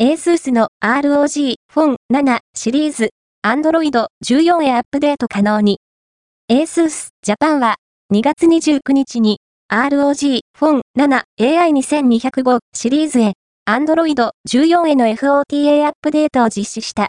ASUS の ROG Phone 7シリーズ Android 14へアップデート可能に。ASUS Japan は2月29日に ROG Phone 7AI2205 シリーズへ Android 14への FOTA アップデートを実施した。